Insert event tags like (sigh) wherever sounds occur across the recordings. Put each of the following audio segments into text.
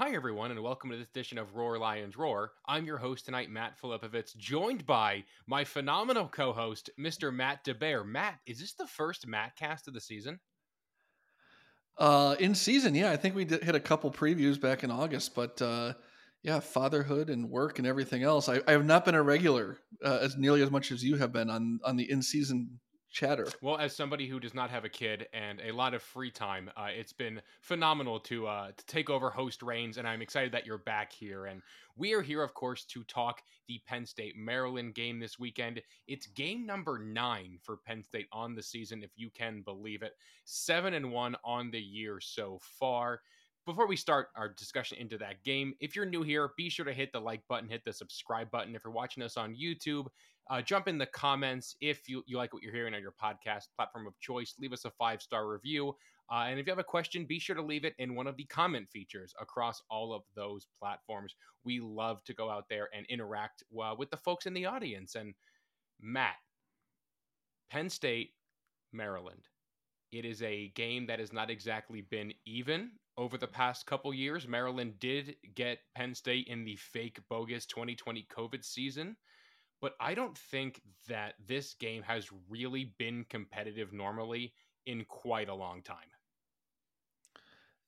Hi, everyone, and welcome to this edition of Roar Lions Roar. I'm your host tonight, Matt Filipovitz, joined by my phenomenal co host, Mr. Matt DeBear. Matt, is this the first Matt cast of the season? Uh, in season, yeah, I think we did hit a couple previews back in August, but uh, yeah, fatherhood and work and everything else. I, I have not been a regular uh, as nearly as much as you have been on on the in season chatter. Well, as somebody who does not have a kid and a lot of free time, uh, it's been phenomenal to uh, to take over host reigns, and I'm excited that you're back here. And we are here, of course, to talk the Penn State Maryland game this weekend. It's game number nine for Penn State on the season, if you can believe it. Seven and one on the year so far before we start our discussion into that game, if you're new here, be sure to hit the like button, hit the subscribe button. If you're watching us on YouTube, uh, jump in the comments if you, you like what you're hearing on your podcast platform of choice. Leave us a five star review. Uh, and if you have a question, be sure to leave it in one of the comment features across all of those platforms. We love to go out there and interact uh, with the folks in the audience. And Matt, Penn State, Maryland. It is a game that has not exactly been even over the past couple years. Maryland did get Penn State in the fake bogus 2020 COVID season but I don't think that this game has really been competitive normally in quite a long time.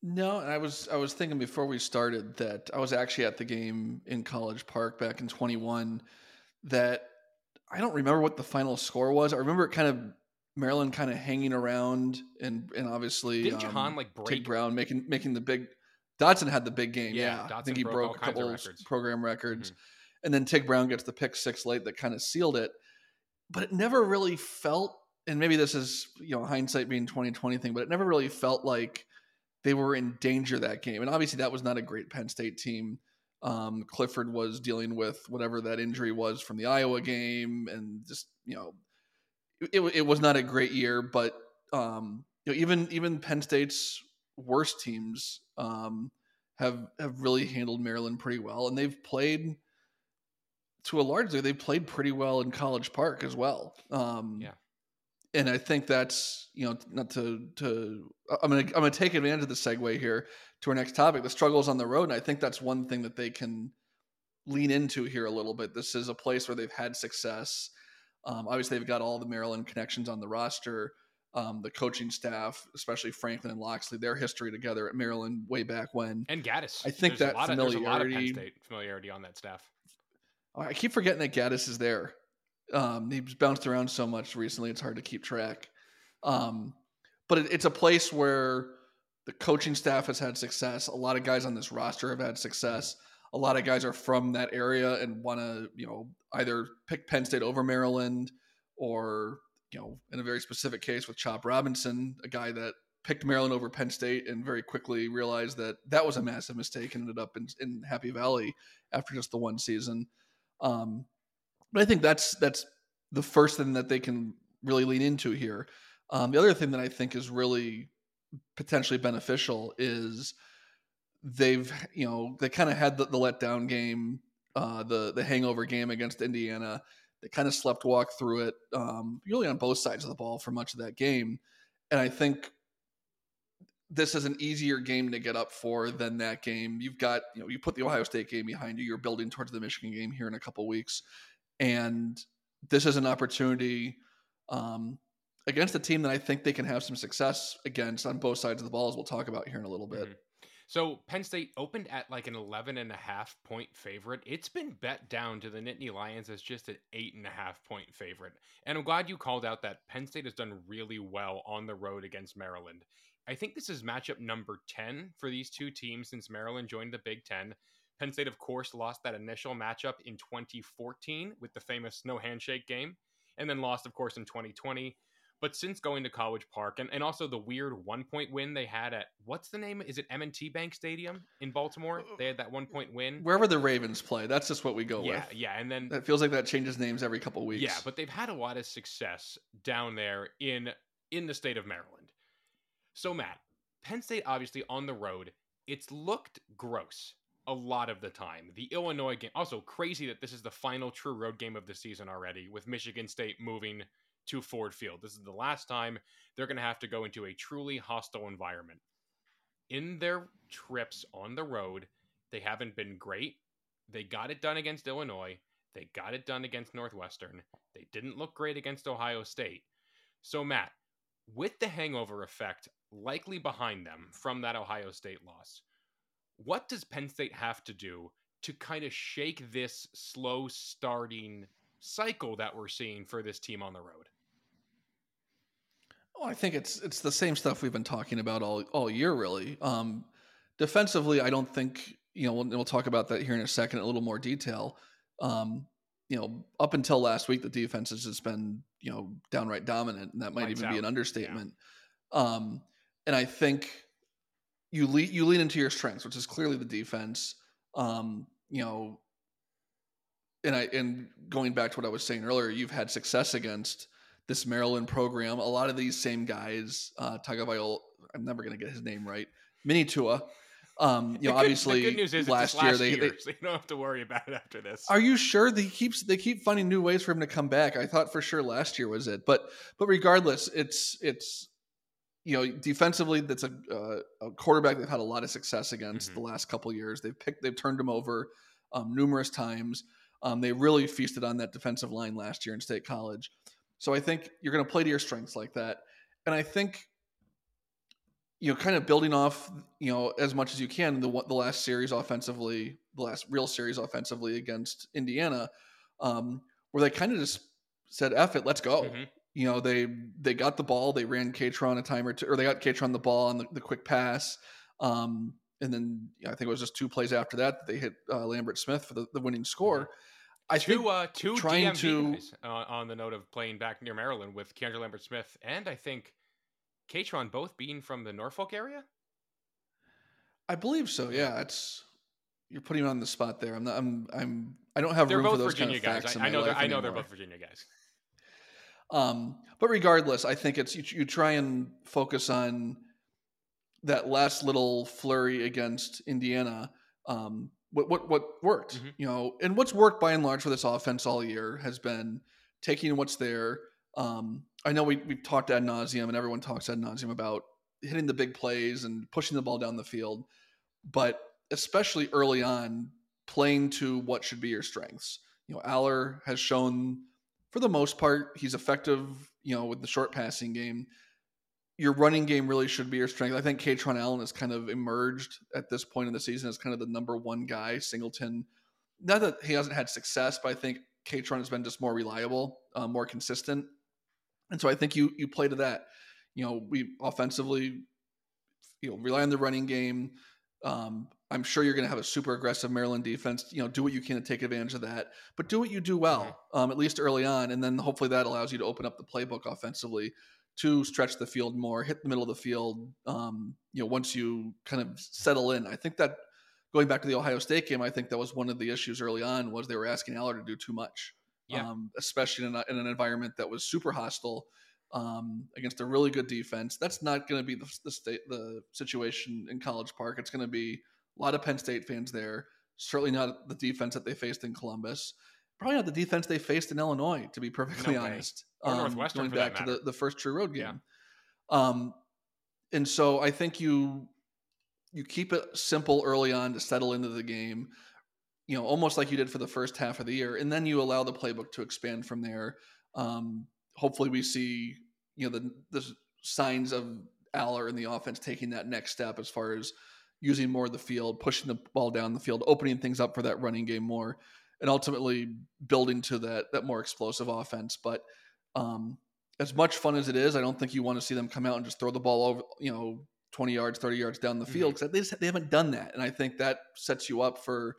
No, I was I was thinking before we started that I was actually at the game in College Park back in 21 that I don't remember what the final score was. I remember it kind of Maryland kind of hanging around and and obviously did um, Jahan like break Tig Brown making making the big Dotson had the big game. Yeah, yeah. I think he broke, broke a couple program records. Mm-hmm and then Tig Brown gets the pick six late that kind of sealed it. But it never really felt, and maybe this is you know hindsight being twenty twenty thing, but it never really felt like they were in danger that game. And obviously, that was not a great Penn State team. Um, Clifford was dealing with whatever that injury was from the Iowa game, and just you know, it, it was not a great year. But um, you know, even even Penn State's worst teams um, have have really handled Maryland pretty well, and they've played to a large degree, they played pretty well in College Park as well. Um, yeah, and I think that's you know not to to I'm gonna I'm gonna take advantage of the segue here to our next topic, the struggles on the road, and I think that's one thing that they can lean into here a little bit. This is a place where they've had success. Um, obviously, they've got all the Maryland connections on the roster. Um, the coaching staff, especially Franklin and Locksley, their history together at Maryland way back when, and Gattis. I think there's that familiarity, of, penn state familiarity on that staff. I keep forgetting that Gattis is there. Um, he's bounced around so much recently; it's hard to keep track. Um, but it, it's a place where the coaching staff has had success. A lot of guys on this roster have had success. A lot of guys are from that area and want to, you know, either pick Penn State over Maryland, or you know, in a very specific case with Chop Robinson, a guy that picked Maryland over Penn State and very quickly realized that that was a massive mistake and ended up in, in Happy Valley after just the one season. Um, but I think that's that's the first thing that they can really lean into here. Um, the other thing that I think is really potentially beneficial is they've you know they kind of had the, the letdown game, uh, the the hangover game against Indiana. They kind of slept walk through it, um, really on both sides of the ball for much of that game. And I think this is an easier game to get up for than that game. You've got, you know, you put the Ohio State game behind you. You're building towards the Michigan game here in a couple weeks, and this is an opportunity um, against a team that I think they can have some success against on both sides of the ball, as we'll talk about here in a little bit. Mm-hmm. So Penn State opened at like an 11 and a half point favorite. It's been bet down to the Nittany Lions as just an eight and a half point favorite. And I'm glad you called out that Penn State has done really well on the road against Maryland. I think this is matchup number 10 for these two teams since Maryland joined the Big Ten. Penn State, of course, lost that initial matchup in 2014 with the famous no handshake game, and then lost, of course, in 2020. But since going to College Park and, and also the weird one point win they had at what's the name? Is it M&T Bank Stadium in Baltimore? Uh, they had that one point win. Wherever the Ravens play, that's just what we go yeah, with. Yeah, yeah. and then it feels like that changes names every couple weeks. Yeah, but they've had a lot of success down there in in the state of Maryland. So, Matt, Penn State obviously on the road, it's looked gross a lot of the time. The Illinois game, also crazy that this is the final true road game of the season already, with Michigan State moving to Ford Field. This is the last time they're going to have to go into a truly hostile environment. In their trips on the road, They haven't been great. They got it done against Illinois. They got it done against Northwestern. They didn't look great against Ohio State. So, Matt, with the hangover effect likely behind them from that Ohio State loss, what does Penn State have to do to kind of shake this slow starting cycle that we're seeing for this team on the road? Oh, I think it's it's the same stuff we've been talking about all all year, really. Um, defensively, I don't think you know. We'll, we'll talk about that here in a second, in a little more detail. Um, you know, up until last week, the defense has just been you know downright dominant, and that might Lights even out. be an understatement. Um, and I think you lean you lean into your strengths, which is clearly the defense. Um, you know, and I and going back to what I was saying earlier, you've had success against this Maryland program. A lot of these same guys, uh, Tagovailoa, I'm never going to get his name right. Mini Tua. Um, you know, good- obviously the good news is last, it's year last they, year, they so you don't have to worry about it after this. are you sure they keeps they keep finding new ways for him to come back? I thought for sure last year was it, but but regardless, it's it's you know defensively that's a uh, a quarterback they've had a lot of success against Mhm. the last couple years. They've picked they've turned him over um, numerous times. Um, they really feasted on that defensive line last year in State College. So I think you're going to play to your strengths like that, and I think you know, kind of building off, you know, as much as you can the the last series offensively, the last real series offensively against Indiana, um, where they kind of just said, "F it, let's go." Mhm. You know, they they got the ball, they ran Kaytron a time or two, or they got Kaytron the ball on the, the quick pass, um, and then you know, I think it was just two plays after that that they hit uh, Lambert Smith for the, the winning score. I two think uh, two trying DMV to- guys uh, on the note of playing back near Maryland with Keandre Lambert Smith and I think Kaytron both being from the Norfolk area. I believe so. Yeah, it's you're putting me on the spot there. I'm not. I'm. I'm. I don't have They're room for those Virginia kind of guys. facts I, I know. I know they're both Virginia guys. Um, but regardless, I think it's you, you try and focus on that last little flurry against Indiana. Um, what what what worked, Mhm. you know, and what's worked by and large for this offense all year has been taking what's there. Um, I know we we've talked ad nauseum, and everyone talks ad nauseum about hitting the big plays and pushing the ball down the field, but especially early on, playing to what should be your strengths. You know, Allar has shown for the most part, he's effective, you know, with the short passing game. Your running game really should be your strength. I think Kaytron Allen has kind of emerged at this point in the season as kind of the number one guy. Singleton, not that he hasn't had success, but I think Kaytron has been just more reliable, uh, more consistent. And so I think you you play to that. You know, we offensively, you know, rely on the running game. Um, I'm sure you're going to have a super aggressive Maryland defense. You know, do what you can to take advantage of that, but do what you do well, um, at least early on, and then hopefully that allows you to open up the playbook offensively to stretch the field more, hit the middle of the field. Um, you know, once you kind of settle in, I think that going back to the Ohio State game, I think that was one of the issues early on was they were asking Allar to do too much, Yeah. um, especially in, a, in an environment that was super hostile um, against a really good defense. That's not going to be the, the state the situation in College Park. It's going to be a lot of Penn State fans there. Certainly not the defense that they faced in Columbus. Probably not the defense they faced in Illinois, to be perfectly No honest. Or Northwestern, going back to the, the first true road Yeah. game. Um, and so I think you you keep it simple early on to settle into the game. You know, almost like you did for the first half of the year, and then you allow the playbook to expand from there. Um, hopefully, we see you know the the signs of Allar in the offense taking that next step as far as using more of the field, pushing the ball down the field, opening things up for that running game more, and ultimately building to that that more explosive offense. But um, as much fun as it is, I don't think you want to see them come out and just throw the ball over, you know, 20 yards, 30 yards down the field because they, just- they haven't done that. And I think that sets you up for,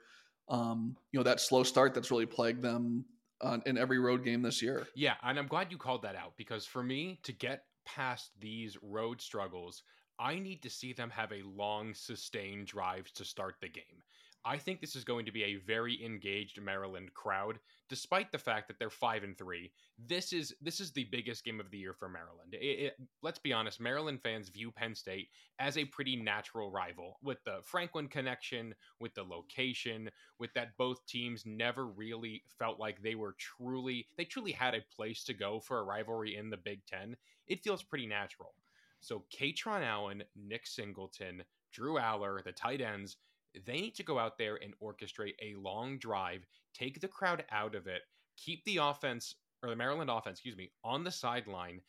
um, you know, that slow start that's really plagued them on, in every road game this year. Yeah, and I'm glad you called that out because for me to get past these road struggles, I need to see them have a long, sustained drive to start the game. I think this is going to be a very engaged Maryland crowd, despite the fact that they're five and three. This is this is the biggest game of the year for Maryland. It, it, let's be honest, Maryland fans view Penn State as a pretty natural rival with the Franklin connection, with the location, with that both teams never really felt like they were truly they truly had a place to go for a rivalry in the Big Ten. It feels pretty natural. So Kaytron Allen, Nick Singleton, Drew Allar, the tight ends, They need to go out there and orchestrate a long drive, take the crowd out of it, keep the offense or the Maryland offense, excuse me, on the sideline.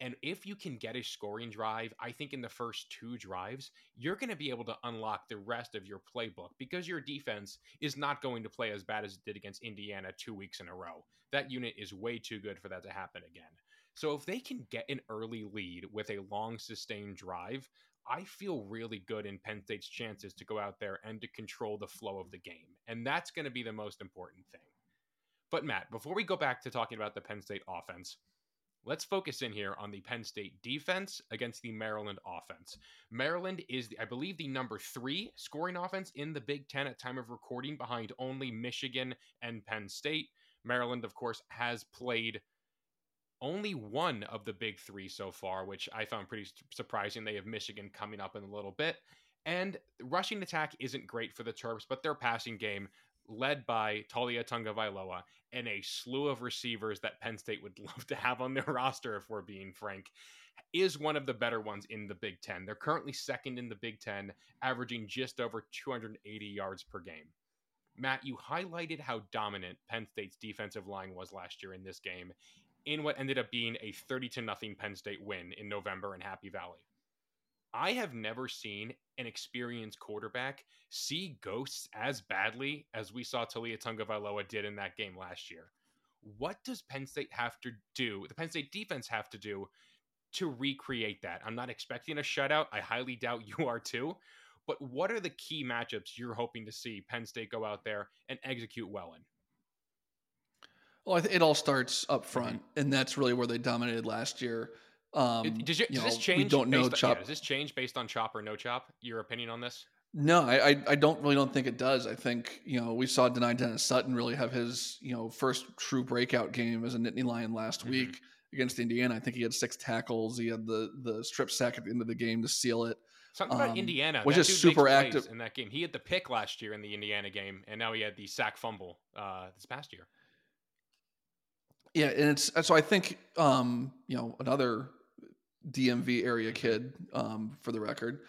And if you can get a scoring drive, I think in the first two drives, you're going to be able to unlock the rest of your playbook because your defense is not going to play as bad as it did against Indiana two weeks in a row. That unit is way too good for that to happen again. So if they can get an early lead with a long sustained drive, I feel really good in Penn State's chances to go out there and to control the flow of the game. And that's going to be the most important thing. But Matt, before we go back to talking about the Penn State offense, let's focus in here on the Penn State defense against the Maryland offense. Maryland is, the, I believe, the number three scoring offense in the Big Ten at time of recording, behind only Michigan and Penn State. Maryland, of course, has played only one of the big three so far, which I found pretty surprising. They have Michigan coming up in a little bit. And rushing attack isn't great for the Terps, but their passing game led by Taulia Tagovailoa and a slew of receivers that Penn State would (laughs) love to have on their roster, if we're being frank, is one of the better ones in the Big Ten. They're currently second in the Big Ten, averaging just over 280 yards per game. Matt, you highlighted how dominant Penn State's defensive line was last year in this game, in what ended up being a 30 to nothing Penn State win in November in Happy Valley. I have never seen an experienced quarterback see ghosts as badly as we saw Taulia Tagovailoa did in that game last year. What does Penn State have to do? The Penn State defense have to do to recreate that. I'm not expecting a shutout. I highly doubt (laughs) you are too. But what are the key matchups you're hoping to see Penn State go out there and execute well in? Well, it all starts up front, mm-hmm. and that's really where they dominated last year. Um, does, you, does know, this change? We don't know. chop. Yeah, does this change based on chop or no chop? Your opinion on this? No, I, I, don't really don't think it does. I think you know we saw Dani Dennis Sutton really have his you know first true breakout game as a Nittany Lion last mm-hmm. week against Indiana. I think he had six tackles. He had the the strip sack at the end of the game to seal it. Something about um, Indiana was just super active in that game. He had the pick last year in the Indiana game, and now he had the sack fumble uh, this past year. Yeah, and it's so I think um, you know another DMV area kid, um, for the record.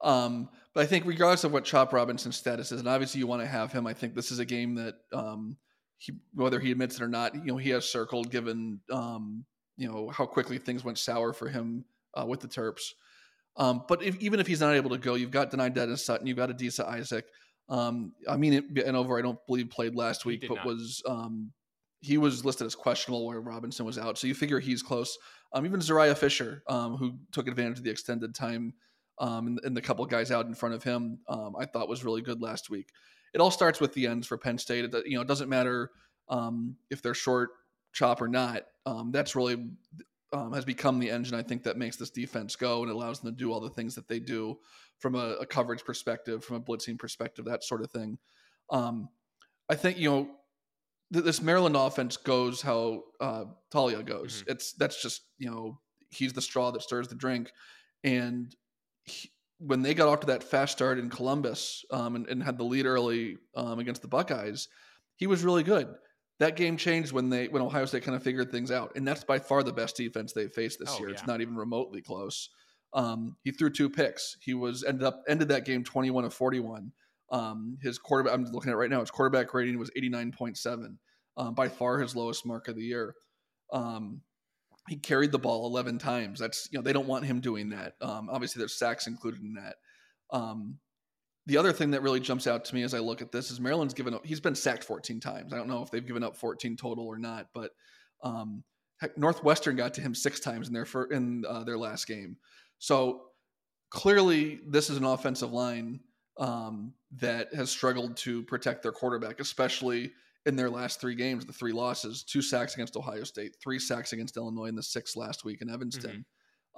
Um, but I think regardless of what Chop Robinson's status is, and obviously you want to have him, I think this is a game that um, he, whether he admits it or not, you know, he has circled given um, you know how quickly things went sour for him uh, with the Terps. Um, but if, even if he's not able to go, you've got Dani Dennis Sutton, you've got Adisa Isaac. Um, I mean, it, and over, I don't believe played last week, but not. was um, he was listed as questionable where Robinson was out. So you figure he's close. Um, even Zuriah Fisher, um, who took advantage of the extended time um, and, and, the couple guys out in front of him, um, I thought was really good last week. It all starts with the ends for Penn State. It, you know, it doesn't matter um, if they're short chop or not. Um, that's really has become the engine I think that makes this defense go and allows them to do all the things that they do from a, a coverage perspective, from a blitzing perspective, that sort of thing. I think you know this Maryland offense goes how uh, Taulia goes. Mm-hmm. It's that's just you know he's the straw that stirs the drink, and he, when they got off to that fast start in Columbus um, and, and, had the lead early um, against the Buckeyes, he was really good. That game changed when they when Ohio State kind of figured things out, and that's by far the best defense they've faced this oh, year. Yeah. It's not even remotely close. Um, he threw two picks. He was ended up ended that game twenty one of forty one. Um, his quarterback, I'm looking at right now, his quarterback rating was 89.7, um, by far his lowest mark of the year. Um, he carried the ball 11 times. That's, you know, they don't want him doing that. Um, obviously, there's sacks included in that. Um, the other thing that really jumps out to me as I look at this is Maryland's given up, he's been sacked 14 times. I don't know if they've given up 14 total or not, but um, heck, Northwestern got to him six times in their, fir- in uh, their last game. So clearly, this is an offensive line um, that has struggled to protect their quarterback, especially in their last three games, the three losses, two sacks against Ohio State, three sacks against Illinois, and the six last week in Evanston.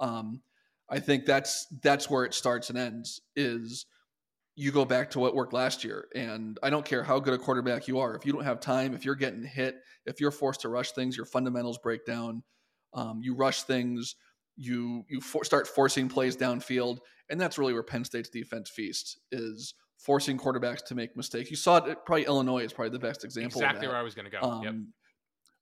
Mm-hmm. Um, I think that's that's where it starts and ends. Is you go back to what worked last year, and I don't care how good a quarterback you are. If you don't have time, if you're getting hit, if you're forced to rush things, your fundamentals break down. Um, you rush things, you you for, start forcing plays downfield, and that's really where Penn State's defense feasts is forcing quarterbacks to make mistakes. You saw it probably Illinois is probably the best example. Exactly where I was going to go. Um, yep.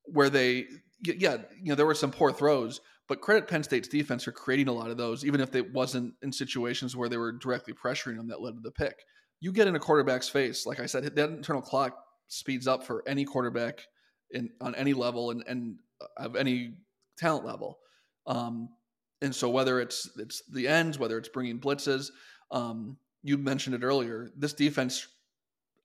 Where they, yeah, you know, there were some poor throws, but credit Penn State's defense for creating a lot of those, even if it wasn't in situations where they were directly pressuring them that led to the pick. you get in a quarterback's face. Like I said, that internal clock speeds up for any quarterback in on any level and, and of any talent level. Um, and so whether it's it's the ends, whether it's bringing blitzes, um, you mentioned it earlier. This defense,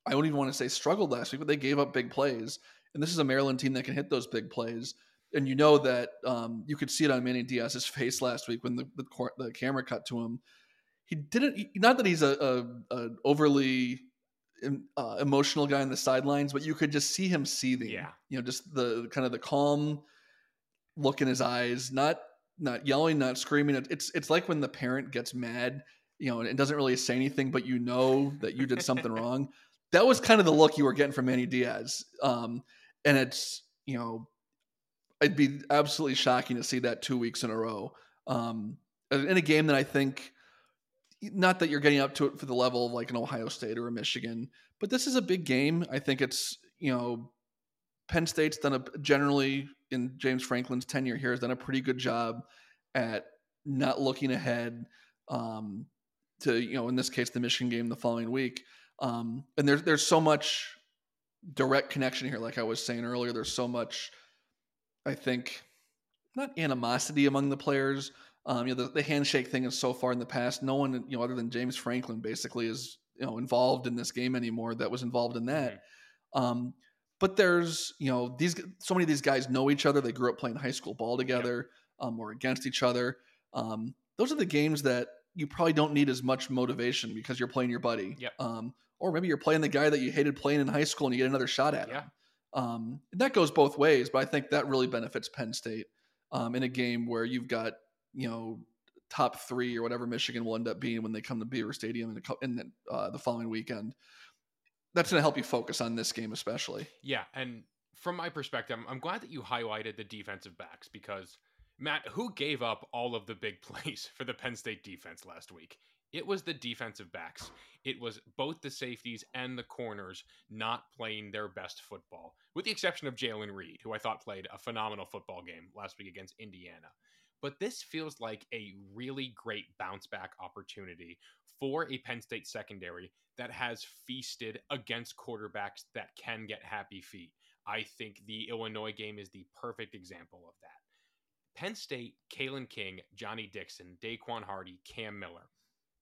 I don't even want to say struggled last week, but they gave up big plays. And this is a Maryland team that can hit those big plays. And you know that um, you could see it on Manny Diaz's (laughs) face last week when the, the, the camera cut to him. He didn't. Not that he's a, a, a overly uh, emotional guy on the sidelines, but you could just see him seething. Yeah, you know, just the kind of the calm look in his eyes, not not yelling, not screaming. It's it's like when the parent gets mad, you know, and it doesn't really say anything, but you know that you did something wrong. That was kind of the look you were getting from Manny Diaz. Um, and it's you know, it'd be absolutely shocking to see that two weeks in a row. Um, in a game that I think, not that you're getting up to it for the level of like an Ohio State or a Michigan, but this is a big game. I think it's you know, Penn State's done a generally in James Franklin's tenure here has done a pretty good job at not looking ahead um, to you know in this case the Michigan game the following week. Um, and there's there's so much direct connection here, like I was saying earlier. There's so much, I think, not animosity among the players. Um, you know, the, the handshake thing is so far in the past. No one, you know, other than James Franklin, basically is you know involved in this game anymore. That was involved in that. Mm-hmm. Um, but there's you know these so many of these guys know each other. They grew up playing high school ball together um, or against each other. Um, those are the games that you probably don't need as much motivation because you're playing your buddy. Yep. Um, or maybe you're playing the guy that you hated playing in high school and you get another shot at yeah. him. Um, that goes both ways, but I think that really benefits Penn State um, in a game where you've got you know top three or whatever Michigan will end up being when they come to Beaver Stadium in the, in the, uh, the following weekend that's going to help you focus on this game especially. Yeah, and from my perspective, I'm glad that you highlighted the defensive backs because Matt, who gave up all of the big (laughs) plays for the Penn State defense last week? It was the defensive backs. It was both the safeties and the corners not playing their best football, with the exception of Jaylen Reed, who I thought played a phenomenal football game last week against Indiana. But this feels like a really great bounce back opportunity for a Penn State secondary that has feasted against quarterbacks that can get happy feet. I think the Illinois game is the perfect example of that. Penn State, Kalen King, Johnny Dixon, Daequan Hardy, Cam Miller.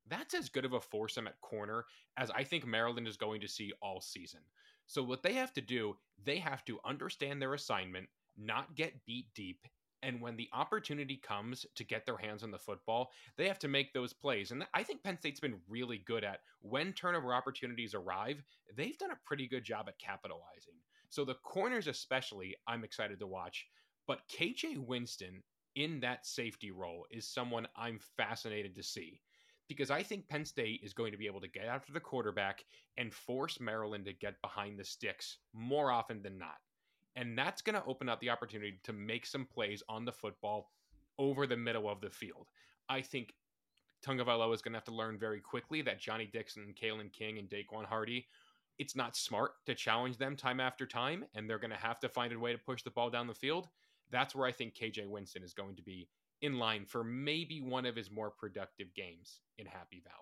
That's as good of a foursome at corner as I think Maryland is going to see all season. So, what they have to do, they have to understand their assignment, not get beat deep, and when the opportunity comes to get their hands on the football, they have to make those plays. And I think Penn State's been really good at when turnover opportunities arrive, they've done a pretty good job at capitalizing. So the corners, especially, I'm excited to watch. But KJ Winston in that safety role is someone I'm fascinated to see because I think Penn State is going to be able to get after the quarterback and force Maryland to get behind the sticks more often than not. And that's going to open up the opportunity to make some plays on the football over the middle of the field. I think Tagovailoa is going to have to learn very quickly that Johnny Dixon, Kalen King, and Daequan Hardy, it's not smart to challenge them time after time, and they're going to have to find a way to push the ball down the field. That's where I think KJ Winston is going to be in line for maybe one of his more productive games in Happy Valley.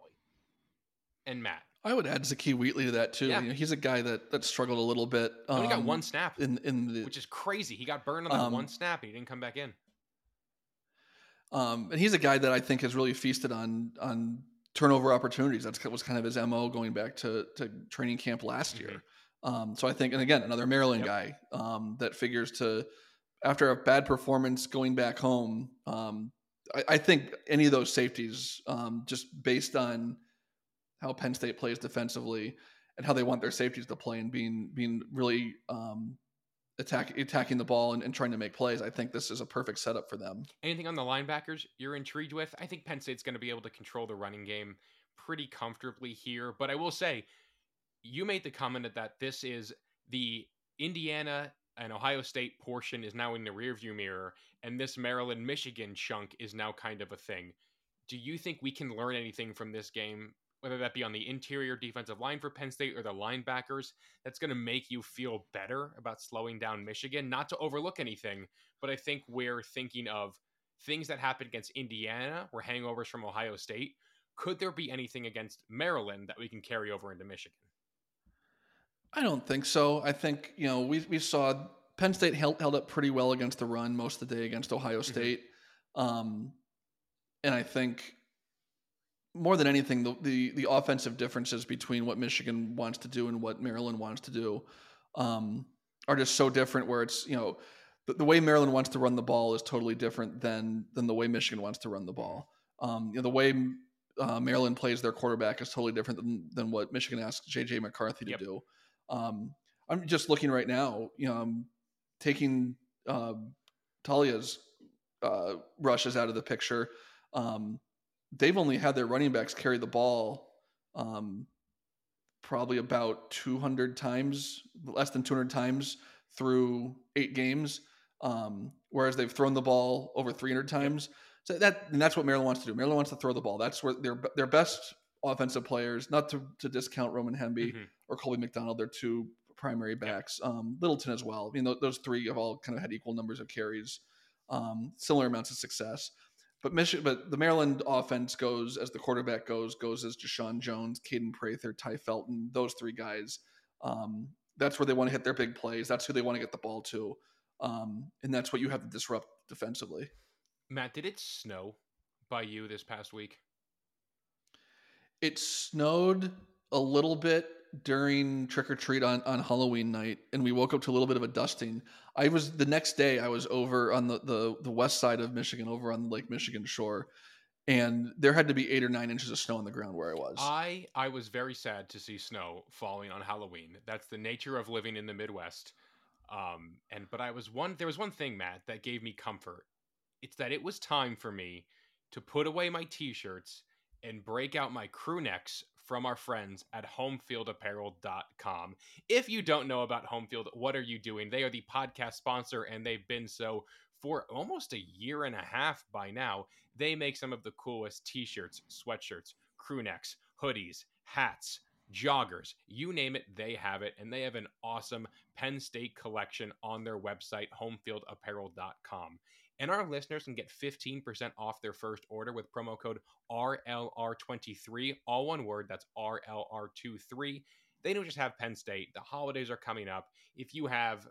And Matt, I would add Zakee Wheatley to that too. Yeah. You know, he's a guy that that struggled a little bit. Um, he got one snap in in the, which is crazy. He got burned on that um, one snap and he didn't come back in. Um, and he's a guy that I think has really feasted on on turnover opportunities. That's was kind of his mo going back to to training camp last mm-hmm. year. Um, so I think, and again, another Maryland yep. guy um, that figures to after a bad performance going back home. Um, I, I, think any of those safeties, um, just based on how Penn State plays defensively and how they want their safeties to play and being being really um, attack, attacking the ball and, and, trying to make plays. I think this is a perfect setup for them. Anything on the linebackers you're intrigued with? I think Penn State's going to be able to control the running game pretty comfortably here. But I will say, you made the comment that this is the Indiana and Ohio State portion is now in the rearview mirror, and this Maryland Michigan chunk is now kind of a thing. Do you think we can learn anything from this game whether that be on the interior defensive line for Penn State or the linebackers, that's going to make you feel better about slowing down Michigan. Not to overlook anything, but I think we're thinking of things that happened against Indiana were hangovers from Ohio State. Could there be anything against Maryland that we can carry over into Michigan? I don't think so. I think you know we we saw Penn State held, held up pretty well against the run most of the day against Ohio mm-hmm. State, mm-hmm. um, and I think more than anything the, the, the offensive differences between what Michigan wants to do and what Maryland wants to do um, are just so different. Where it's you know the, the, way Maryland wants to run the ball is totally different than than the way Michigan wants to run the ball. Um, you know the way uh, Maryland plays their quarterback is totally different than, than what Michigan asks JJ McCarthy to yep. do. Um, I'm just looking right now, you know, I'm taking uh, Taulia's uh, rushes out of the picture. Um, they've only had their running backs carry the ball um, probably about 200 times, less than 200 times through eight games, um, whereas they've thrown the ball over 300 times. So that and that's what Maryland wants to do. Maryland wants to throw the ball. That's where their their best offensive players, not to, to discount Roman Hemby mm-hmm. or Colby McDonald, they're two primary backs. Um, Littleton as well. I mean, th- those three have all kind of had equal numbers of carries, um, similar amounts of success. But Michigan, but the Maryland offense goes as the quarterback goes goes as Jeshaun Jones, Kaden Prather, Tai Felton, those three guys. Um, that's where they want to hit their big plays. That's who they want to get the ball to, um, and that's what you have to disrupt defensively. Matt, did it snow by you this past week? It snowed a little bit during trick or treat on, on Halloween night, and we woke up to a little bit of a dusting. I was the next day. I was over on the the, the west side of Michigan, over on the Lake Michigan shore, and there had to be eight or nine inches of snow on the ground where I was. I I was very sad to see snow falling on Halloween. That's the nature of living in the Midwest. Um, and but I was one. There was one thing, Matt, that gave me comfort. It's that it was time for me to put away my T-shirts and break out my crew necks from our friends at homefieldapparel.com. If you don't know about Homefield, what are you doing? They are the podcast sponsor and they've been so for almost a year and a half by now. They make some of the coolest t shirts, sweatshirts, crew necks, hoodies, hats, joggers, you name it, they have it. And they have an awesome Penn State collection on their website, homefieldapparel.com. And our listeners can get 15% off their first order with promo code RLR23, all one word, that's RLR23. They don't just have Penn State, the holidays are coming up. If you have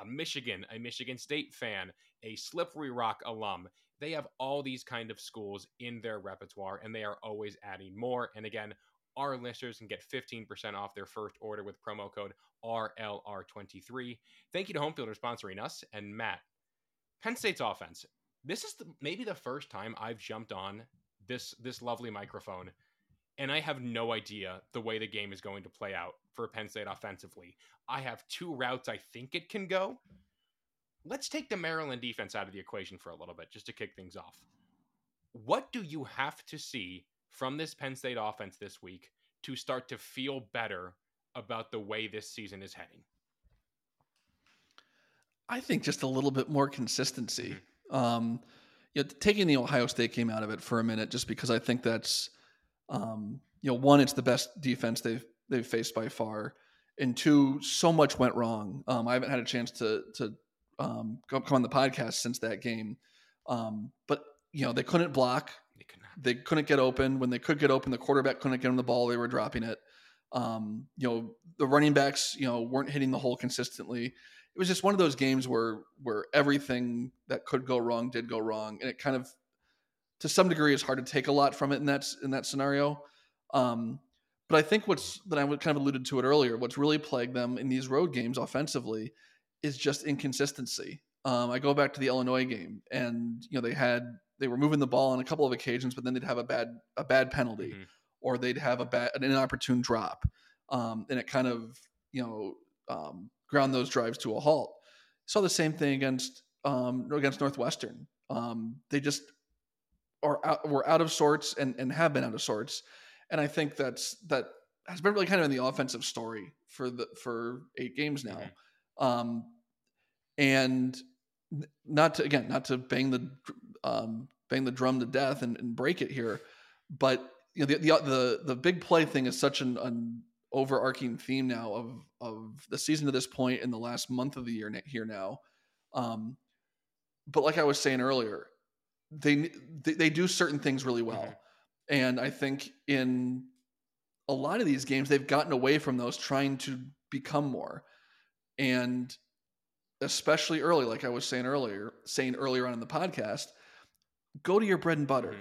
a Michigan, a Michigan State fan, a Slippery Rock alum, they have all these kind of schools in their repertoire and they are always adding more. And again, our listeners can get 15% off their first order with promo code RLR23. Thank you to Homefield for sponsoring us. And Matt, Penn State's offense. This is the, maybe the first time I've jumped on this this lovely microphone, and I have no idea the way the game is going to play out for Penn State offensively. I have two routes I think it can go. Let's take the Maryland defense out of the equation for a little bit, just to kick things off. What do you have to see from this Penn State offense this week to start to feel better about the way this season is heading? I think just a little bit more consistency. Mm-hmm. Um, you know, taking the Ohio State game out of it for a minute, just because I think that's, um, you know, one, it's the best defense they've they've faced by far, and two, so much went wrong. Um, I haven't had a chance to to um, come on the podcast since that game, um, but you know, they couldn't block. They, could they couldn't get open. When they could get open, the quarterback couldn't get them the ball. They were dropping it. Um, you know, the running backs, you know, weren't hitting the hole consistently was just one of those games where where everything that could go wrong did go wrong, and it kind of to some degree is hard to take a lot from it in that in that scenario. Um, but I think what's that I kind of alluded to it earlier. What's really plagued them in these road games offensively is just inconsistency. Um, I go back to the Illinois game, and you know they had they were moving the ball on a couple of occasions, but then they'd have a bad a bad penalty, mm-hmm. or they'd have a bad an inopportune drop, um, and it kind of you know um, ground those drives to a halt. Saw the same thing against um, against Northwestern. Um, they just are out, were out of sorts and, and have been out of sorts, and I think that's that has been really kind of in the offensive story for the for eight games now. Mm-hmm. Um, and not to again not to bang the um, bang the drum to death and, and break it here, but you know the the the, the big play thing is such an, an overarching theme now of of the season to this point in the last month of the year here now. Um, but like I was saying earlier, they, they, they do certain things really well, mm-hmm. And I think in a lot of these games, they've gotten away from those, trying to become more. And especially early, like I was saying earlier, saying earlier on in the podcast, go to your bread and butter. Mm-hmm.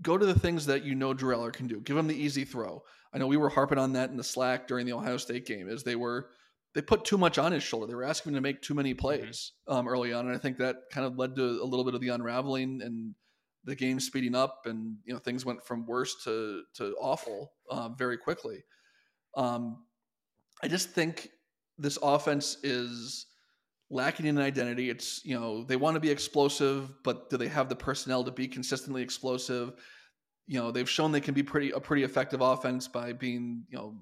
Go to the things that you know Drew can do. Give him the easy throw. I know we were harping on that in the Slack during the Ohio State game, as they were they put too much on his shoulder. They were asking him to make too many mm-hmm. plays mm-hmm. um, early on, and I think that kind of led to a little bit of the unraveling and the game speeding up, and you know things went from worse to to awful uh, very quickly. Um, I just think this offense is lacking in identity. It's you know they want to be explosive, but do they have the personnel to be consistently explosive? You know they've shown they can be pretty a pretty effective offense by being you know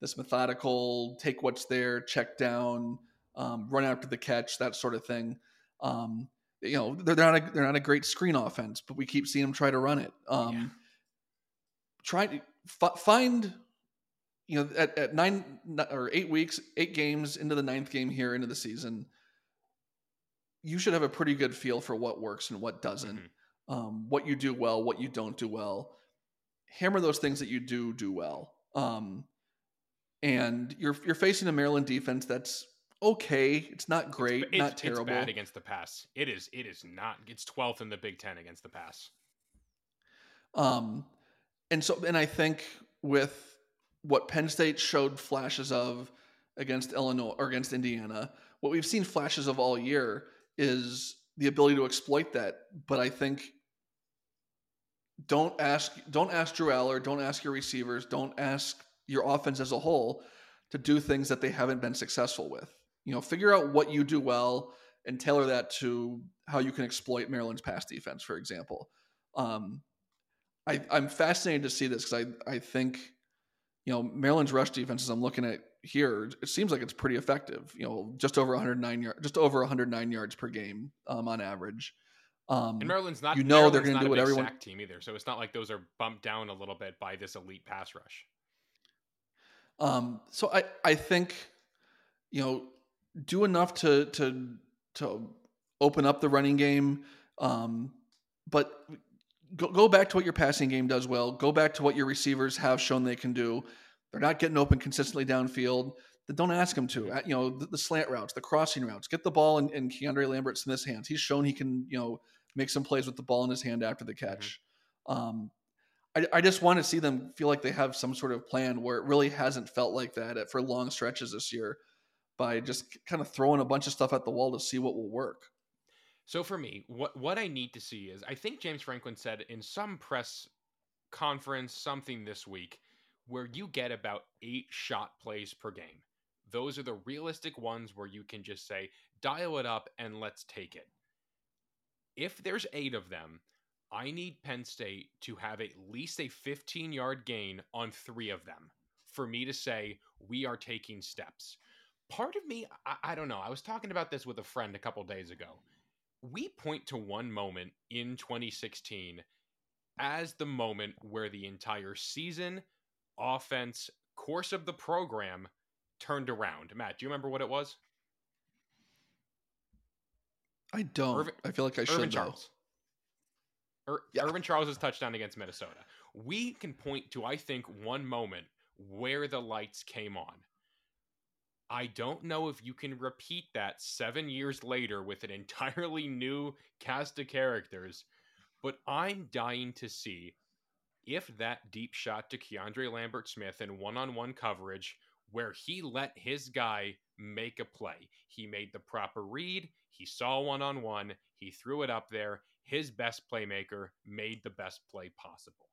this methodical, take what's there, check down, um, run after the catch, that sort of thing. Um, you know they're, they're not a, they're not a great screen offense, but we keep seeing them try to run it. Um, yeah. Try to f- find you know at, at nine or eight weeks, eight games into the ninth game here into the season you should have a pretty good feel for what works and what doesn't, mm-hmm. Um, what you do well, what you don't do well. Hammer those things that you do do well. Um, and you're you're facing a Maryland defense that's okay. It's not great, it's, not terrible. It's bad against the pass. It is. It is not. It's 12th in the Big Ten against the pass. Um, and so, and I think with what Penn State showed flashes of against Illinois or against Indiana, what we've seen flashes of all year is the ability to exploit that. But I think don't ask don't ask Drew Allar, don't ask your receivers, don't ask your offense as a whole to do things that they haven't been successful with. You know, figure out what you do well and tailor that to how you can exploit Maryland's pass defense, for example. Um, I, I'm fascinated to see this because I, I think, you know, Maryland's rush defense, as I'm looking at here, it seems like it's pretty effective. You know, just over 109 yards, just over 109 yards per game um, on average. Um, and Maryland's not. You know Maryland's they're going to do what everyone sack team either, so it's not like those are bumped down a little bit by this elite pass rush. Um, so I I think, you know, do enough to to to open up the running game, um, but go go back to what your passing game does well. Go back to what your receivers have shown they can do. They're not getting open consistently downfield. Then don't ask them to. You know, the, the, slant routes, the crossing routes. Get the ball in, in Keandre in Smith's hands. He's shown he can, you know, make some plays with the ball in his hand after the mm-hmm. catch. Mm-hmm. Um, I, I just want to see them feel like they have some sort of plan where it really hasn't felt like that for long stretches this year by just kind of throwing a bunch of stuff at the wall to see what will work. So for me, what what I need to see is I think James Franklin said in some press conference something this week where you get about eight shot plays per game. Those are the realistic ones where you can just say, dial it up and let's take it. If there's eight of them, I need Penn State to have at least a 15 yard gain on three of them for me to say, we are taking steps. Part of me, I, I don't know. I was talking about this with a friend a couple days ago. We point to one moment in 2016 as the moment where the entire season offense course of the program turned around. Matt, do you remember what it was? I don't. Irvin, I feel like I should Irvin Charles. Ir- yeah. Irvin Charles' touchdown against Minnesota. We can point to, I think, one moment where the lights came on. I don't know if you can repeat that seven years later with an entirely new cast of characters, but I'm dying to see if that deep shot to Keandre Lambert Smith in one on one coverage where he let his guy make a play. He made the proper read, he saw one on one, he threw it up there. His best playmaker made the best play possible.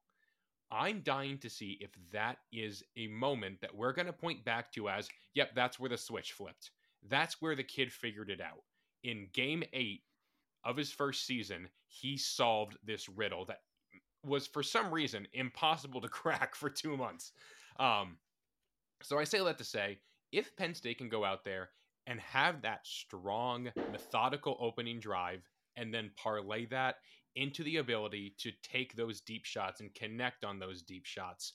I'm dying to see if that is a moment that we're going to point back to as, yep, that's where the switch flipped. That's where the kid figured it out. In game eight of his first season, he solved this riddle that was for some reason impossible to (laughs) crack for two months. Um, so I say that to say, if Penn State can go out there and have that strong, methodical opening drive, and then parlay that into the ability to take those deep shots and connect on those deep shots,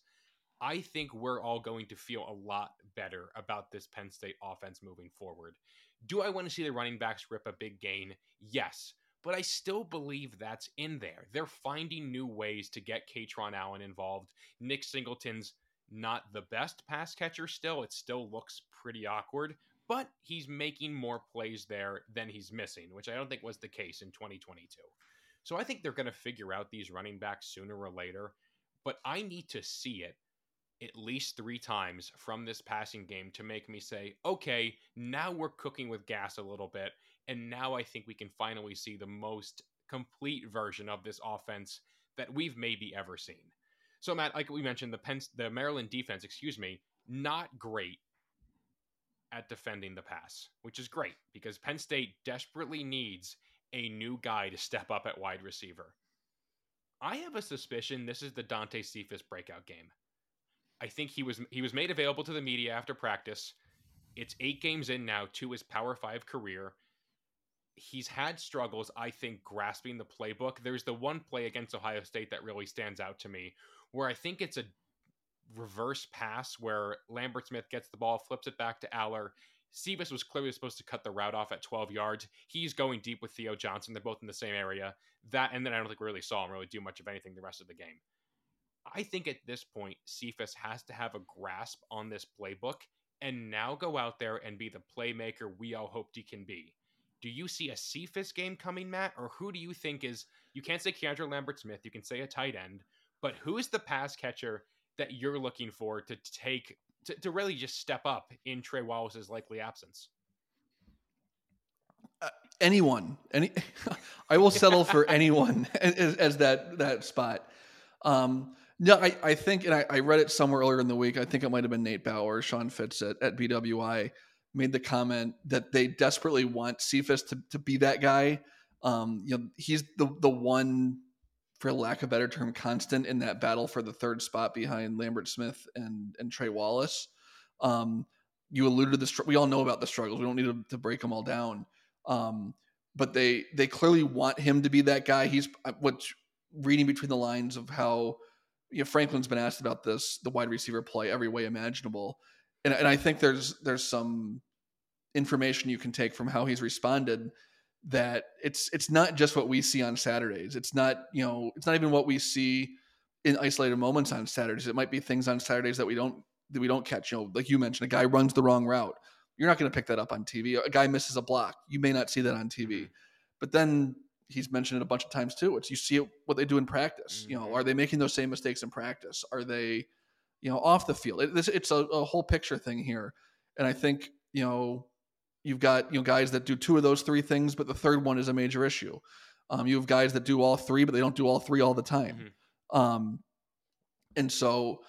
I think we're all going to feel a lot better about this Penn State offense moving forward. Do I want to see the running backs rip a big gain? Yes. but I still believe that's in there. They're finding new ways to get Kaytron Allen involved. Nick Singleton's not the best pass catcher still. It still looks pretty awkward, but he's making more plays there than he's missing, which I don't think was the case in 2022. So I think they're going to figure out these running backs sooner or later, but I need to see it at least three times from this passing game to make me say, okay, now we're cooking with gas a little bit. And now I think we can finally see the most complete version of this offense that we've maybe ever seen. So, Matt, like we mentioned, the Penn, the Maryland defense, excuse me, not great at defending the pass, which is great because Penn State desperately needs a new guy to step up at wide receiver. I have a suspicion this is the Dante Cephas breakout game. I think he was he was made available to the media after practice. It's eight games in now to his Power Five career. He's had struggles, I think, grasping the playbook. There's the one play against Ohio State that really stands out to me, where I think it's a reverse pass where Lambert Smith gets the ball, flips it back to Allar. Cephas was clearly supposed to cut the route off at 12 yards. He's going deep with Theo Johnson. They're both in the same area. That and then I don't think we really saw him really do much of anything the rest of the game. I think at this point, Cephas has to have a grasp on this playbook and now go out there and be the playmaker we all hoped he can be. Do you see a Cephas game coming, Matt? Or who do you think is, you can't say Keandre Lambert Smith, you can say a tight end, but who is the pass catcher that you're looking for to take, to, to really just step up in Trey Wallace's likely absence? Uh, anyone, any, (laughs) I will settle for (laughs) anyone as, as, that that spot. Um, no, I, I think, and I, I, read it somewhere earlier in the week. I think it might have been Nate Bauer, Sean Fitz at, at BWI made the comment that they desperately want Cephas to, to be that guy. Um, you know, he's the the one, for lack of a better term, constant in that battle for the third spot behind Lambert Smith and and Trey Wallace. Um, you alluded to the we all know about the struggles. We don't need to, to break them all down. Um, but they they clearly want him to be that guy. He's what's reading between the lines of how you know, Franklin's been asked about this, the wide receiver play every way imaginable. And, and I think there's there's some information you can take from how he's responded that it's it's not just what we see on Saturdays. It's not, you know, it's not even what we see in isolated moments on Saturdays. It might be things on Saturdays that we don't that we don't catch. You know, like you mentioned, a guy runs the wrong route. You're not going to pick that up on TV. A guy misses a block. You may not see that on TV. Mm-hmm. But then he's mentioned it a bunch of times too. It's you see it, what they do in practice. You know, are mm-hmm. they making those same mistakes in practice? Are they, you know, off the field? It, this, it's a, a, whole picture thing here, and I think you know you've got you know guys that do two of those three things, but the third one is a major issue. Um, you have guys that do all three, but they don't do all three all the time. Mm-hmm. Um, and so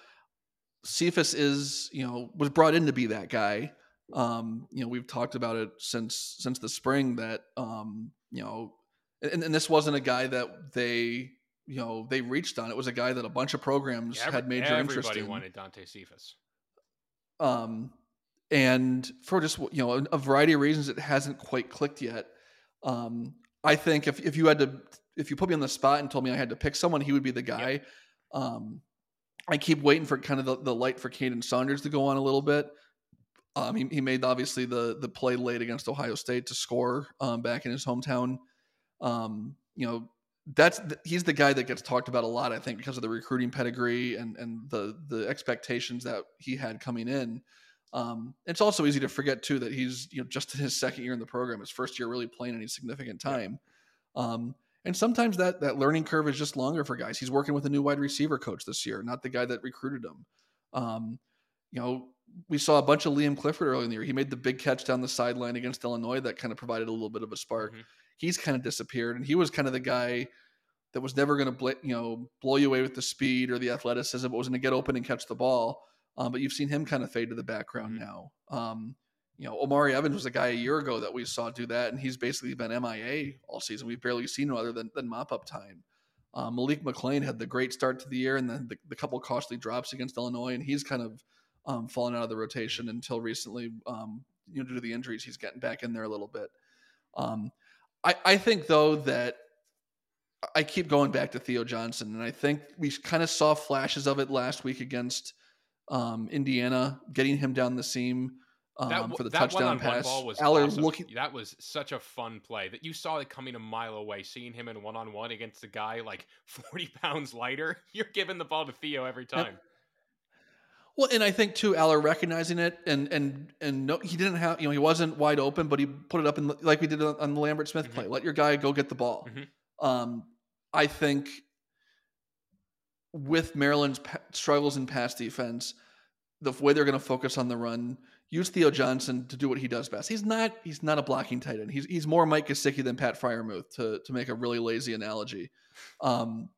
Cephas is you know was brought in to be that guy. Um, you know, we've talked about it since since the spring that um, you know and, and this wasn't a guy that they you know they reached on. It was a guy that a bunch of programs yeah, every, had major interest in. Everybody wanted Dante Cephas. Um, and for just you know a, variety of reasons, it hasn't quite clicked yet. Um, I think if if you had to if you put me on the spot and told me I had to pick someone, he would be the guy. Yep. Um, I keep waiting for kind of the, the light for Kaden Saunders to go on a little bit. Um, he, he made obviously the the play late against Ohio State to score um, back in his hometown um, you know, that's he's the guy that gets talked about a lot, I think, because of the recruiting pedigree and and the the expectations that he had coming in. Um, it's also easy to forget too that he's you know just in his second year in the program, his first year really playing any significant time. Um, and sometimes that that learning curve is just longer for guys. He's working with a new wide receiver coach this year, not the guy that recruited him. Um, you know, we saw a bunch of Liam Clifford early in the year. He made the big catch down the sideline against Illinois that kind of provided a little bit of a spark. Mm-hmm he's kind of disappeared, and he was kind of the guy that was never going to bl- you know blow you away with the speed or the athleticism, but was going to get open and catch the ball. Um, but you've seen him kind of fade to the background mm-hmm. now. Um, you know, Omari Evans was a guy a year ago that we saw do that, and he's basically been MIA all season. We've barely seen him other than, than mop up time. Um, Malik McClain had the great start to the year, and then the, the couple costly drops against Illinois, and he's kind of um, fallen out of the rotation until recently. Um, you know, due to the injuries, he's getting back in there a little bit. Um, I, I think though that I keep going back to Theo Johnson, and I think we kind of saw flashes of it last week against um, Indiana, getting him down the seam. um, that, for the that touchdown pass. ball was Allar awesome. looking That was such a fun play that you saw it coming a mile away. Seeing him in one on one against a guy like (laughs) forty pounds lighter, (laughs) you're giving the ball to Theo every time. Well, and I think too, Allar recognizing it and and and no, he didn't have you know he wasn't wide open, but he put it up in like we did on the Lambert Smith Mhm. play. Let your guy go get the ball. Mhm. Um, I think with Maryland's pa- struggles in pass defense, the way they're going to focus on the run, use Theo Johnson to do what he does best. He's not he's not a blocking tight end. He's he's more Mike Gesicki than Pat Freiermuth to to make a really lazy analogy. Um,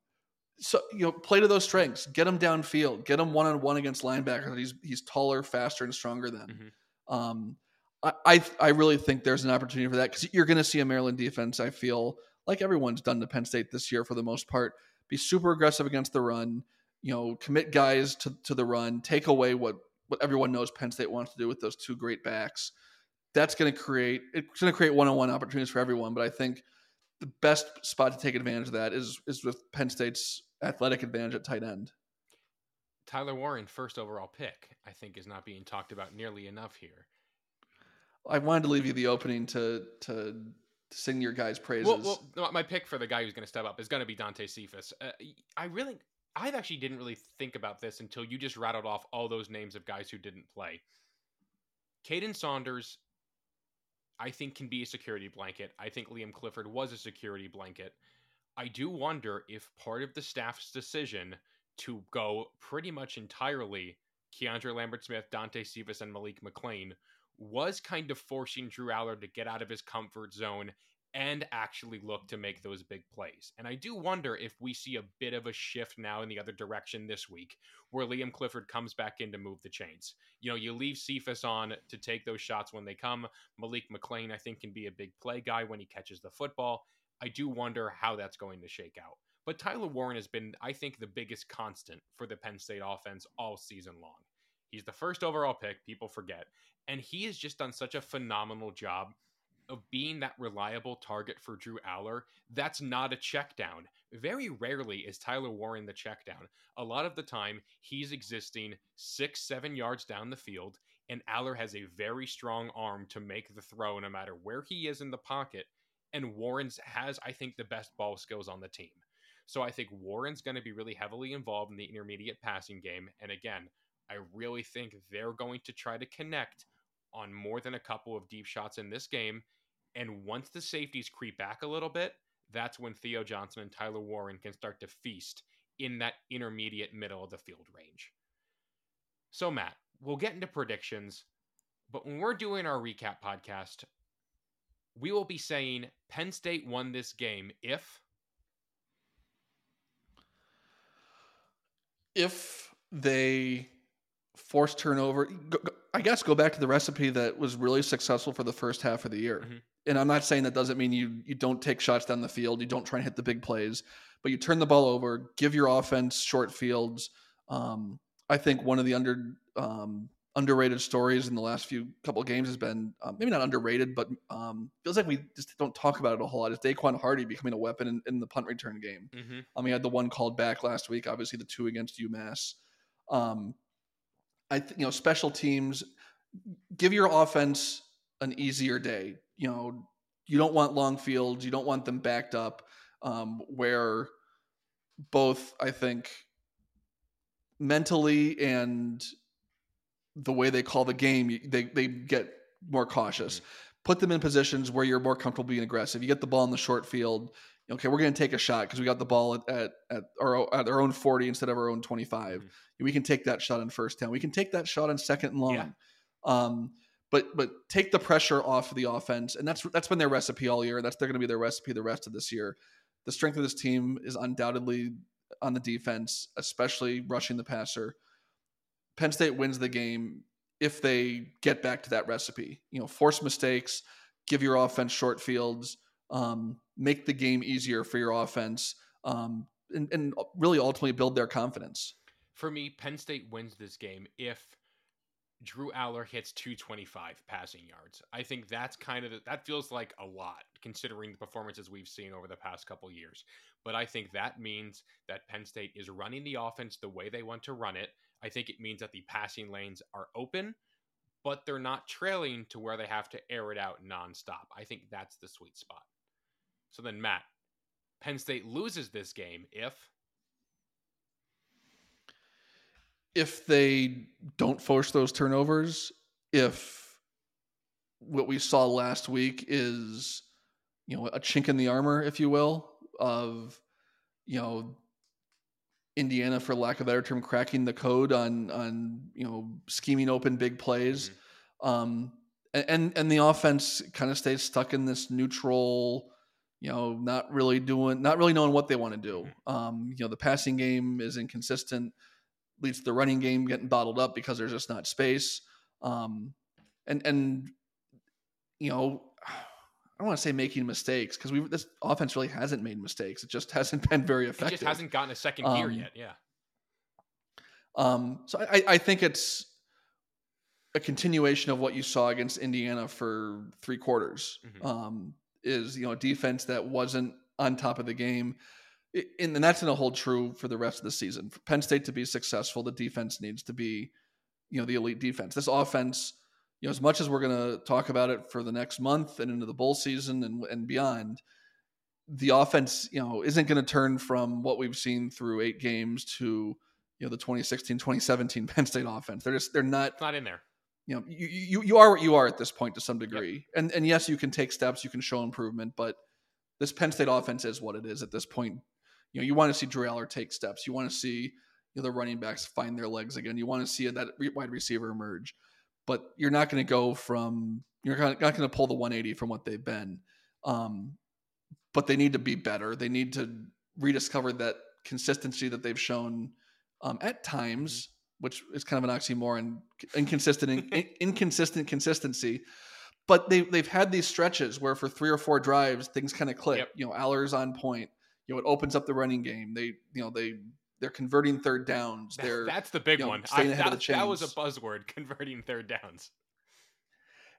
so you know, play to those strengths. Get him downfield. Get him one on one against linebackers. He's he's taller, faster, and stronger than. Mhm. Um, I, I I really think there's an opportunity for that because you're going to see a Maryland defense. I feel like everyone's done to Penn State this year for the most part. Be super aggressive against the run. You know, commit guys to to the run. Take away what what everyone knows Penn State wants to do with those two great backs. That's going to create it's going to create one on one opportunities for everyone. But I think the best spot to take advantage of that is is with Penn State's athletic advantage at tight end. Tyler Warren, first overall pick, I think is not being talked about nearly enough here. I wanted to leave you the opening to to sing your guys' praises. Well, well, my pick for the guy who's going to step up is going to be Dante Cephas. Uh, I really, I actually didn't really think about this until you just rattled off all those names of guys who didn't play. Kaden Saunders, I think, can be a security blanket. I think Liam Clifford was a security blanket. I do wonder if part of the staff's decision to go pretty much entirely Keandre Lambert Smith, Dante Cephas, and Malik McClain was kind of forcing Drew Allar to get out of his comfort zone and actually look to make those big plays. And I do wonder if we see a bit of a shift now in the other direction this week, where Liam Clifford comes back in to move the chains. You know, you leave Cephas on to take those shots when they come. Malik McClain, I think, can be a big play guy when he catches the football. I do wonder how that's going to shake out. But Tyler Warren has been, I think, the biggest constant for the Penn State offense all season long. He's the first overall pick, people forget. And he has just done such a phenomenal job of being that reliable target for Drew Allar. That's not a check down. Very rarely is Tyler Warren the check down. A lot of the time, he's existing six, seven yards down the field, and Allar has a very strong arm to make the throw no matter where he is in the pocket. And Warren's has, I think, the best ball skills on the team. So I think Warren's going to be really heavily involved in the intermediate passing game. And again, I really think they're going to try to connect on more than a couple of deep shots in this game. And once the safeties creep back a little bit, that's when Theo Johnson and Tyler Warren can start to feast in that intermediate middle of the field range. So, Matt, we'll get into predictions, but when we're doing our recap podcast, we will be saying Penn State won this game if if they force turnover, I guess go back to the recipe that was really successful for the first half of the year. Mhm. And I'm not saying that doesn't mean you you don't take shots down the field, you don't try and hit the big plays, but you turn the ball over, give your offense short fields. Um, I think one of the under um, underrated stories in the last few couple games has been um, maybe not underrated, but um, feels like we just don't talk about it a whole lot. Is Daequan Hardy becoming a weapon in, in the punt return game? mm-hmm. Um, he had the one called back last week. Obviously, the two against UMass. Um, I th- you know special teams give your offense an easier day. You know you don't want long fields. You don't want them backed up um, where both I think mentally and the way they call the game they they get more cautious. Mm-hmm. Put them in positions where you're more comfortable being aggressive. You get the ball in the short field okay, we're going to take a shot because we got the ball at, at, at, our, at our own 40 instead of our own 25. Mhm. We can take that shot in first down. We can take that shot in second and long. Yeah. Um, but but take the pressure off of the offense, and that's that's been their recipe all year. That's they're going to be their recipe the rest of this year. The strength of this team is undoubtedly on the defense, especially rushing the passer. Penn State wins the game if they get back to that recipe. You know, force mistakes, give your offense short fields, um, make the game easier for your offense, um, and, and really ultimately build their confidence. For me, Penn State wins this game if Drew Aller hits 225 passing yards. I think that's kind of that feels like a lot considering the performances we've seen over the past couple years. But I think that means that Penn State is running the offense the way they want to run it. I think it means that the passing lanes are open, but they're not trailing to where they have to air it out nonstop. I think that's the sweet spot. So then, Matt, Penn State loses this game if if they don't force those turnovers, if what we saw last week is, you know, a chink in the armor, if you will, of, you know, Indiana, for lack of a better term, cracking the code on on you know scheming open big plays, mm-hmm. um, and and the offense kind of stays stuck in this neutral, you know, not really doing, not really knowing what they want to do. Mm-hmm. Um, you know, the passing game is inconsistent leads to the running game getting bottled up because there's just not space. Um, and and you know, (sighs) I don't want to say making mistakes because we this offense really hasn't made mistakes. It just (laughs) hasn't been very effective. It just hasn't gotten a second gear um, yet. Yeah. Um. So I I think it's a continuation of what you saw against Indiana for three quarters. Mm-hmm. Um. Is you know defense that wasn't on top of the game and that's going to hold true for the rest of the season. For Penn State to be successful, the defense needs to be, you know, the elite defense. This offense, you know, as much as we're going to talk about it for the next month and into the bowl season and and beyond, the offense, you know, isn't going to turn from what we've seen through eight games to, you know, the 2016, 2017 (laughs) Penn State offense. They're just they're not it's not in there. You know, you you, you are what you are at this point to some degree. Yep. And and yes, you can take steps, you can show improvement, but this Penn State offense is what it is at this point you know, you want to see Drew Allar take steps. You want to see you know, the running backs find their legs again. You want to see that wide receiver emerge, but you're not going to go from you're not going to pull the 180 from what they've been. Um, but they need to be better. They need to rediscover that consistency that they've shown um, at times. Which is kind of an oxymoron, inconsistent, in, inconsistent consistency. But they they've had these stretches where for three or four drives things kind of click. Yep. You know, Allar's on point you know it opens up the running game. They you know they they're converting third downs. They're that's the big you know, one. Staying I, ahead that, of the chains. That was a buzzword, (laughs) converting third downs.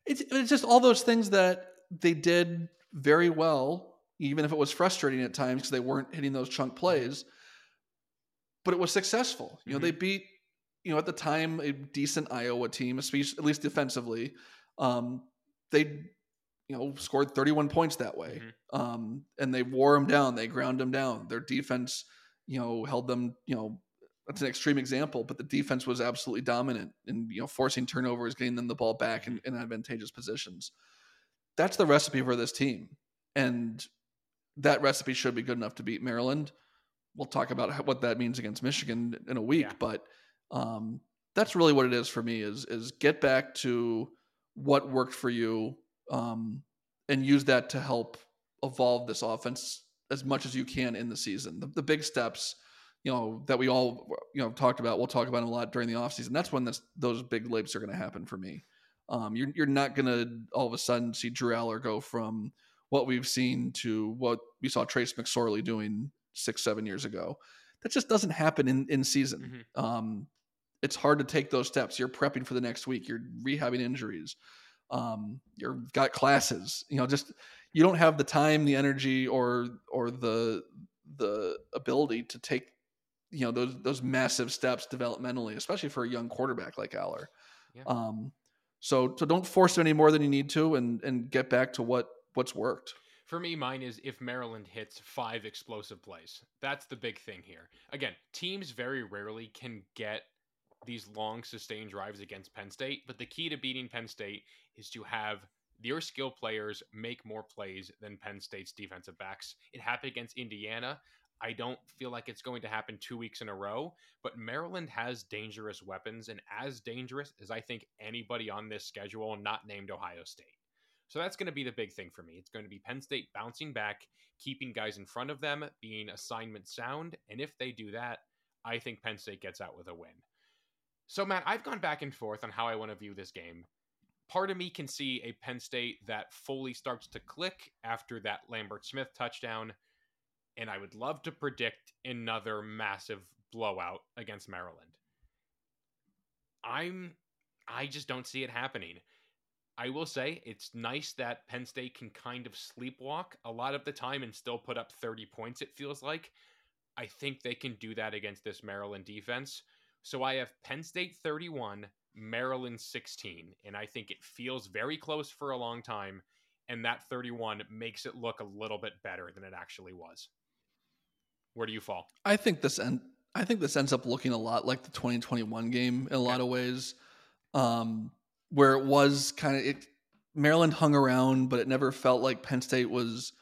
It's it's just all those things that they did very well, even if it was frustrating at times because they weren't hitting those chunk plays. But it was successful. You know, mm-hmm. they beat you know at the time a decent Iowa team, at least defensively. Um, they you know, scored 31 points that way. Mm-hmm. Um, and they wore them down. They ground them down. Their defense, you know, held them, you know, that's an extreme example, but the defense was absolutely dominant in, you know, forcing turnovers, getting them the ball back in, in advantageous positions. That's the recipe for this team. And that recipe should be good enough to beat Maryland. We'll talk about what that means against Michigan in a week, yeah. but um, that's really what it is for me is is get back to what worked for you um, and use that to help evolve this offense as much as you can in the season. The, the big steps, you know, that we all you know talked about. We'll talk about a lot during the offseason. That's when this, those big leaps are going to happen for me. Um, you're you're not going to all of a sudden see Drew Allar go from what we've seen to what we saw Trace McSorley doing six seven years ago. That just doesn't happen in in season. Mm-hmm. Um, it's hard to take those steps. You're prepping for the next week. You're rehabbing injuries um, you've got classes you know just you don't have the time the energy or or the the ability to take you know those those massive steps developmentally especially for a young quarterback like Allar. yeah. um so so don't force it any more than you need to and and get back to what what's worked for me, mine is if Maryland hits five explosive plays. That's the big thing here. Again, teams very rarely can get these long sustained drives against Penn State, but the key to beating Penn State is to have your skill players make more plays than Penn State's defensive backs. It happened against Indiana. I don't feel like it's going to happen two weeks in a row, but Maryland has dangerous weapons and as dangerous as I think anybody on this schedule not named Ohio State. So that's going to be the big thing for me. It's going to be Penn State bouncing back, keeping guys in front of them, being assignment sound. And if they do that, I think Penn State gets out with a win. So, Matt, I've gone back and forth on how I want to view this game. Part of me can see a Penn State that fully starts to click after that Lambert Smith touchdown. And I would love to predict another massive blowout against Maryland. I'm I just don't see it happening. I will say it's nice that Penn State can kind of sleepwalk a lot of the time and still put up 30 points, it feels like. I think they can do that against this Maryland defense. So I have Penn State 31, Maryland 16. And I think it feels very close for a long time. And that 31 makes it look a little bit better than it actually was. Where do you fall? I think this end. I think this ends up looking a lot like the 2021 game in a lot of ways, um, where it was kind of it. Maryland hung around, but it never felt like Penn State was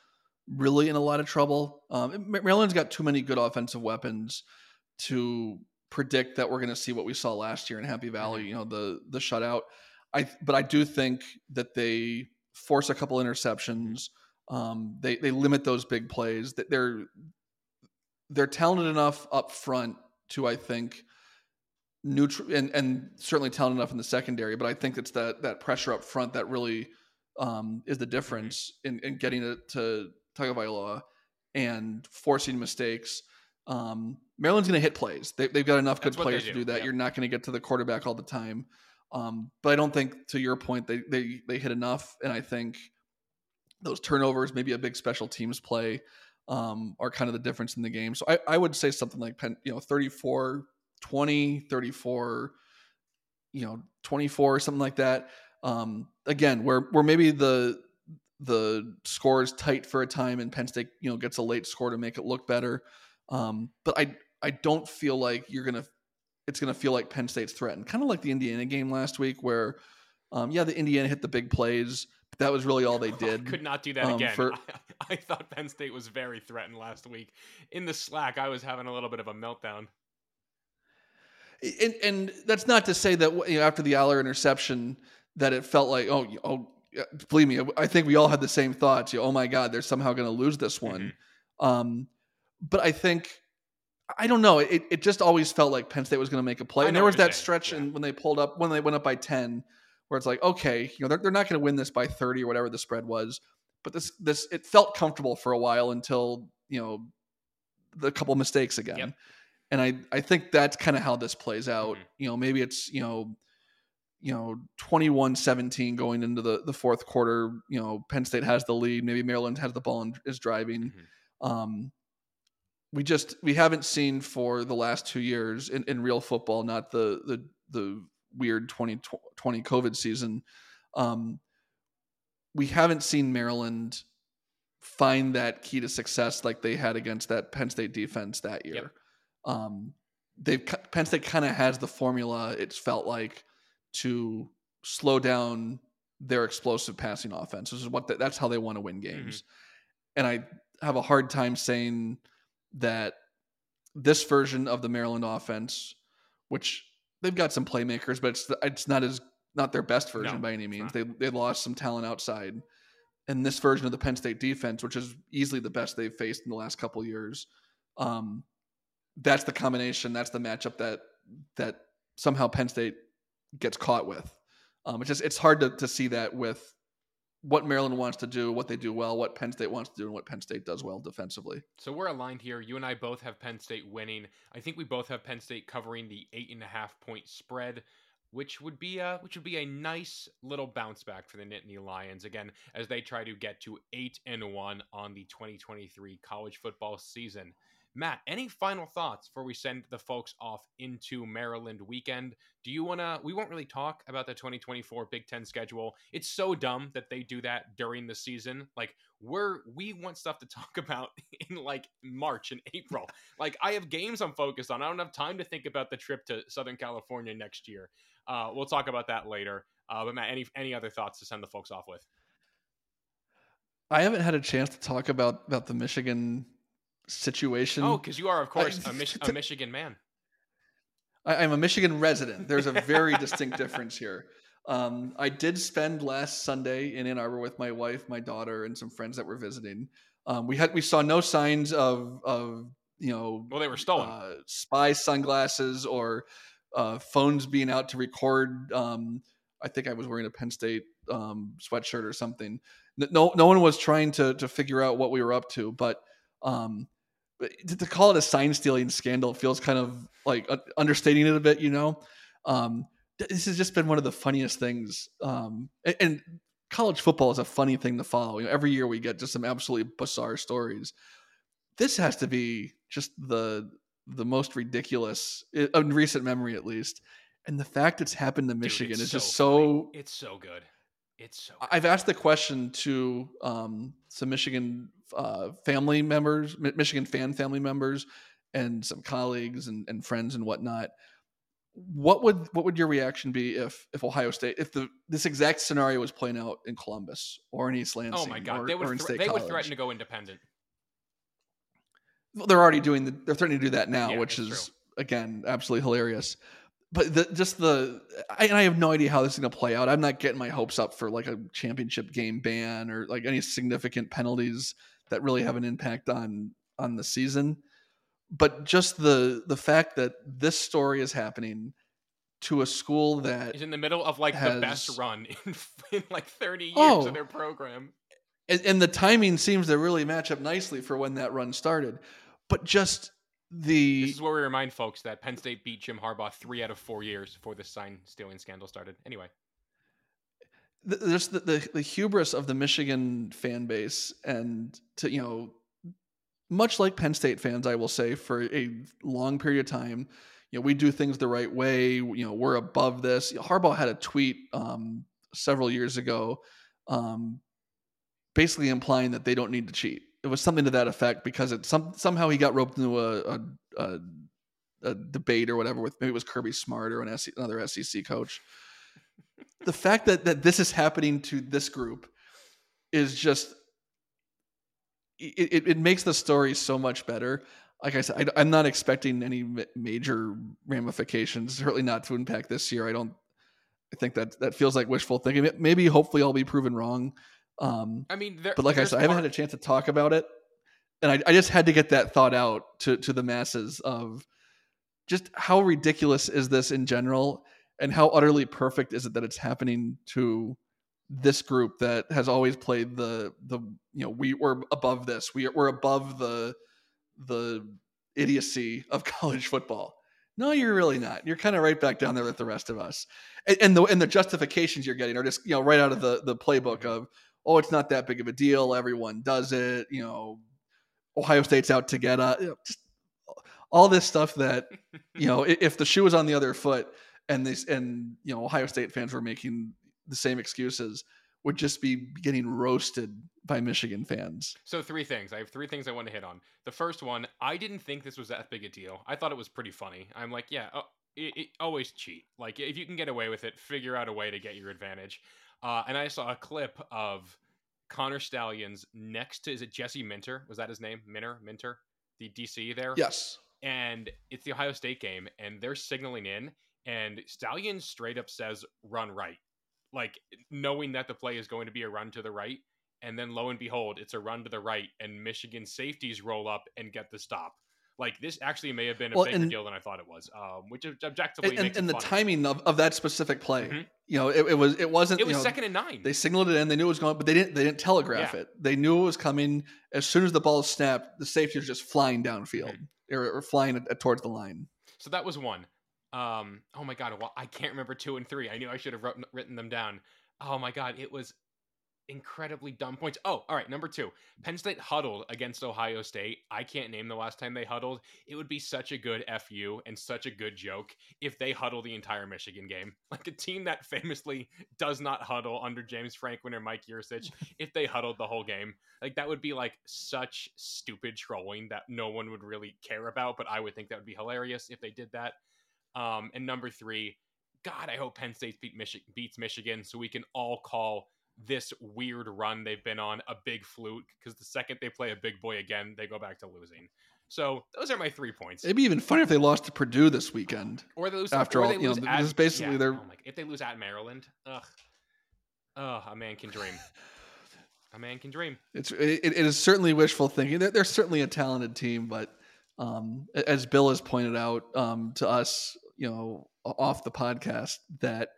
really in a lot of trouble. Um, Maryland's got too many good offensive weapons to predict that we're going to see what we saw last year in Happy Valley. Mm-hmm. You know, the the shutout. I but I do think that they force a couple interceptions. Um, they they limit those big plays. That they're they're talented enough up front to I think neutral and, and certainly talented enough in the secondary. But I think it's that that pressure up front that really um, is the mm-hmm. difference in, in getting it to Tagovailoa and forcing mistakes. Um, Maryland's going to hit plays. They, have got enough good players do. to do that. Yep. You're not going to get to the quarterback all the time. Um, but I don't think, to your point, they, they they hit enough. And I think those turnovers, maybe a big special teams play, um, are kind of the difference in the game. So I, I would say something like, you know, 34 20, 34, you know, 24, something like that. Um, again, where where maybe the the score is tight for a time and Penn State, you know, gets a late score to make it look better. Um, but I I don't feel like you're gonna it's gonna feel like Penn State's threatened. Kind of like the Indiana game last week where um, yeah, the Indiana hit the big plays, but that was really all they (laughs) did. Could not do that um, again. For... I, (laughs) I thought Penn State was very threatened last week. In the Slack, I was having a little bit of a meltdown. And, and that's not to say that you know, after the Allar interception that it felt like oh oh believe me I think we all had the same thoughts. You know, oh my God, they're somehow going to lose this one. Mm-hmm. Um, but I think I don't know. It it just always felt like Penn State was going to make a play, and there was that saying. stretch yeah. and when they pulled up when they went up by ten, where it's like okay, you know they're they're not going to win this by thirty or whatever the spread was, but this this it felt comfortable for a while until you know the couple mistakes again. Yep and I I think that's kind of how this plays out. Mm-hmm. You know, maybe it's you know, you know, 21-17 going into the the fourth quarter. You know, Penn State has the lead. Maybe Maryland has the ball and is driving. Mm-hmm. Um, we just we haven't seen for the last two years in, in real football, not the the the weird 2020 COVID season. Um, we haven't seen Maryland find that key to success like they had against that Penn State defense that year. Yep. Um, they Penn State kind of has the formula. It's felt like to slow down their explosive passing offense. This is what the, that's how they want to win games. Mm-hmm. And I have a hard time saying that this version of the Maryland offense, which they've got some playmakers, but it's it's not as not their best version no, by any means. They they lost some talent outside. And this version of the Penn State defense, which is easily the best they've faced in the last couple years, um, that's the combination. That's the matchup that that somehow Penn State gets caught with. Um, it's just it's hard to, to see that with what Maryland wants to do, what they do well, what Penn State wants to do, and what Penn State does well defensively. So we're aligned here. You and I both have Penn State winning. I think we both have Penn State covering the eight and a half point spread, which would be a which would be a nice little bounce back for the Nittany Lions again as they try to get to eight and one on the 2023 college football season. Matt, any final thoughts before we send the folks off into Maryland weekend? Do you want to? We won't really talk about the 2024 Big Ten schedule. It's so dumb that they do that during the season. Like, we're we want stuff to talk (laughs) about in like March and April. (laughs) like, I have games I'm focused on. I don't have time to think about the trip to Southern California next year. Uh, we'll talk about that later. Uh, but Matt, any any other thoughts to send the folks off with? I haven't had a chance to talk about about the Michigan situation. Oh, because you are, of course, I, (laughs) a, Mich- a, (laughs) Michigan man. I, am a Michigan resident. There's a very (laughs) distinct difference here. Um, I did spend last Sunday in Ann Arbor with my wife, my daughter, and some friends that were visiting. Um, we had we saw no signs of of you know well they were stolen uh, spy sunglasses or uh, phones being out to record. Um, I think I was wearing a Penn State um, sweatshirt or something. No, no one was trying to to figure out what we were up to, but um, to call it a sign stealing scandal feels kind of like understating it a bit, you know. Um, this has just been one of the funniest things. Um, and, and, college football is a funny thing to follow. You know, every year we get just some absolutely bizarre stories. This has to be just the the most ridiculous in recent memory, at least. And the fact it's happened to Dude, Michigan it's is just funny. so. It's so good. It's so. I've asked the question to um, some Michigan uh, family members, Michigan fan family members, and some colleagues and, and friends and whatnot. What would what would your reaction be if if Ohio State if the this exact scenario was playing out in Columbus or in East Lansing? Oh my god, or, they or would thre- State they would threaten to go independent. Well, they're already doing the, they're threatening to do that now, Yeah, which is true. again absolutely hilarious. But the, just the I, and I have no idea how this is going to play out. I'm not getting my hopes up for like a championship game ban or like any significant penalties that really have an impact on on the season. But just the the fact that this story is happening to a school that is in the middle of like the best run in, (laughs) in like 30 years Oh. of their program. and, and the timing seems to really match up nicely for when that run started. But just the This is where we remind folks that Penn State beat Jim Harbaugh three out of four years before the sign stealing scandal started. Anyway, there's the, the the hubris of the Michigan fan base, and to you know, much like Penn State fans, I will say for a long period of time, you know, we do things the right way. You know, we're above this. Harbaugh had a tweet um, several years ago, um, basically implying that they don't need to cheat. It was something to that effect because it some somehow he got roped into a, a, a, a debate or whatever with maybe it was Kirby Smart or an SC, another SEC coach. The fact that that this is happening to this group is just it, it, it makes the story so much better. Like i said I, am not expecting any ma- major ramifications certainly not to impact this year. I don't i think that that feels like wishful thinking. Maybe hopefully i'll be proven wrong um I mean, there, but like i said i haven't had a chance to talk about it and I, I just had to get that thought out to to the masses of just how ridiculous is this in general and how utterly perfect is it that it's happening to this group that has always played the the you know we we're above this. We we're above the the idiocy of (laughs) college football. No you're really not. You're kind of right back down there with the rest of us. And, and the and the justifications you're getting are just you know right out of the the playbook of oh it's not that big of a deal everyone does it you know ohio state's out to get us you know, just all this stuff that (laughs) you know if the shoe was on the other foot and this and you know ohio state fans were making the same excuses would just be getting roasted by michigan fans So three things. I have three things I want to hit on. The first one, I didn't think this was that big a deal. I thought it was pretty funny. I'm like, yeah, oh, it, it, always cheat. Like if you can get away with it, figure out a way to get your advantage. Uh, and I saw a clip of Connor Stalions next to is it Jesse Minter? Was that his name? Minter, Minter, the DC there. yes and it's the Ohio State game, and they're signaling in, and Stallions straight up says run right, like knowing that the play is going to be a run to the right, and then lo and behold, it's a run to the right, and Michigan safeties roll up and get the stop. Like this actually may have been a Well, bigger and- deal than I thought it was, um, which objectively and, and, makes and it the funny. timing of, of that specific play Mhm. you know it, it was it wasn't It was know, second and nine. they signaled it in they knew it was going but they didn't they didn't telegraph Yeah. it they knew it was coming as soon as the ball snapped the safety was just flying downfield Mm-hmm. or, or flying at, towards the line So that was one. Um, oh my god, well, I can't remember two and three. I knew I should have wrote, written them down. Oh my god, it was incredibly dumb points. Oh, all right, number two. Penn State huddled against Ohio State. I can't name the last time they huddled. It would be such a good fu and such a good joke if they huddle the entire Michigan game. (laughs) Like a team that famously does not huddle under James Franklin or Mike Yurcich. (laughs) if they huddled the whole game, like that would be like such stupid trolling that no one would really care about. But I would think that would be hilarious if they did that. Um, and number three, God, I hope Penn State beat Michi- beats Michigan so we can all call this weird run they've been on a big fluke because the second they play a big boy again, they go back to losing. So those are my three points. it'd be even funnier if they lost to purdue this weekend or they lose after or all, they you know, lose this is basically yeah, their- oh my, if they lose at Maryland, ugh, ugh, a man can dream. (sighs) a man can dream. it's it, it is certainly wishful thinking they're, they're certainly a talented team but um, as bill has pointed out um, to us you know off the podcast that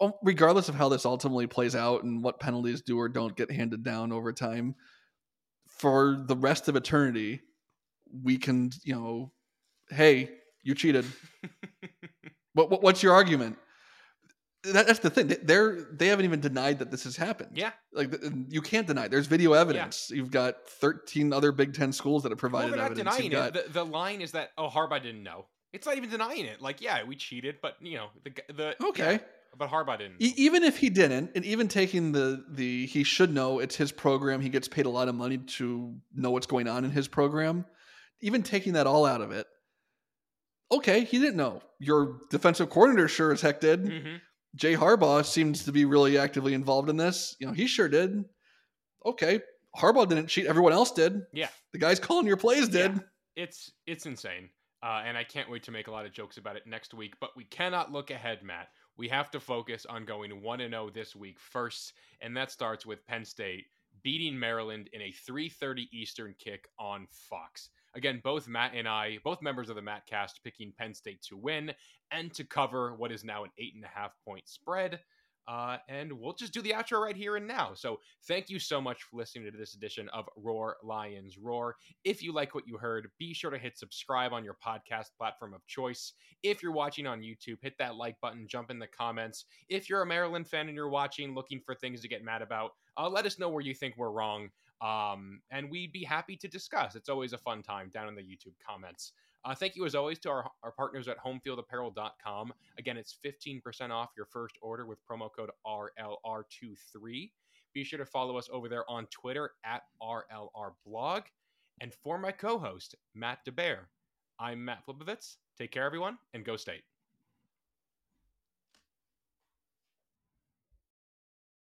Um, regardless of how this ultimately plays out and what penalties do or don't get handed down over time for the rest of eternity we can you know hey you cheated (laughs) what, what what's your argument that, that's the thing They- they're they haven't even denied that this has happened yeah, like you can't deny it. there's video evidence you've got 13 other big 10 schools that have provided not evidence denying got, it. The, the line is that oh Harbaugh didn't know. It's not even denying it. Like, yeah, we cheated, but you know, the the Okay. yeah, but Harbaugh didn't. E- even if he didn't, and even taking the the he should know it's his program. He gets paid a lot of money to know what's going on in his program. Even taking that all out of it, okay, he didn't know. Your defensive coordinator sure as heck did. hmm Jay Harbaugh seems to be really actively involved in this. You know, he sure did. Okay, Harbaugh didn't cheat. Everyone else did. Yeah. The guys calling your plays did. Yeah. It's it's insane. Uh, and I can't wait to make a lot of jokes about it next week. But we cannot look ahead, Matt. We have to focus on going 1 0 this week first. And that starts with Penn State beating Maryland in a 3:30 Eastern kick on Fox. Again, both Matt and I, both members of the Matt cast, picking Penn State to win and to cover what is now an eight and a half point spread. Uh, and we'll just do the outro right here and now. So thank you so much for listening to this edition of Roar Lions Roar. If you like what you heard, be sure to hit subscribe on your podcast platform of choice. If you're watching on YouTube, hit that like button, jump in the comments. If you're a Maryland fan and you're watching, looking for things to get mad about, uh, let us know where you think we're wrong. Um, and we'd be happy to discuss. It's always a fun time down in the YouTube comments. Uh, thank you as always to our, our partners at homefieldapparel.com. Again, it's 15% off your first order with promo code RLR23. Be sure to follow us over there on Twitter at RLRblog. And for my co host, Matt DeBear, I'm Matt Flipovitz. Take care, everyone, and go state.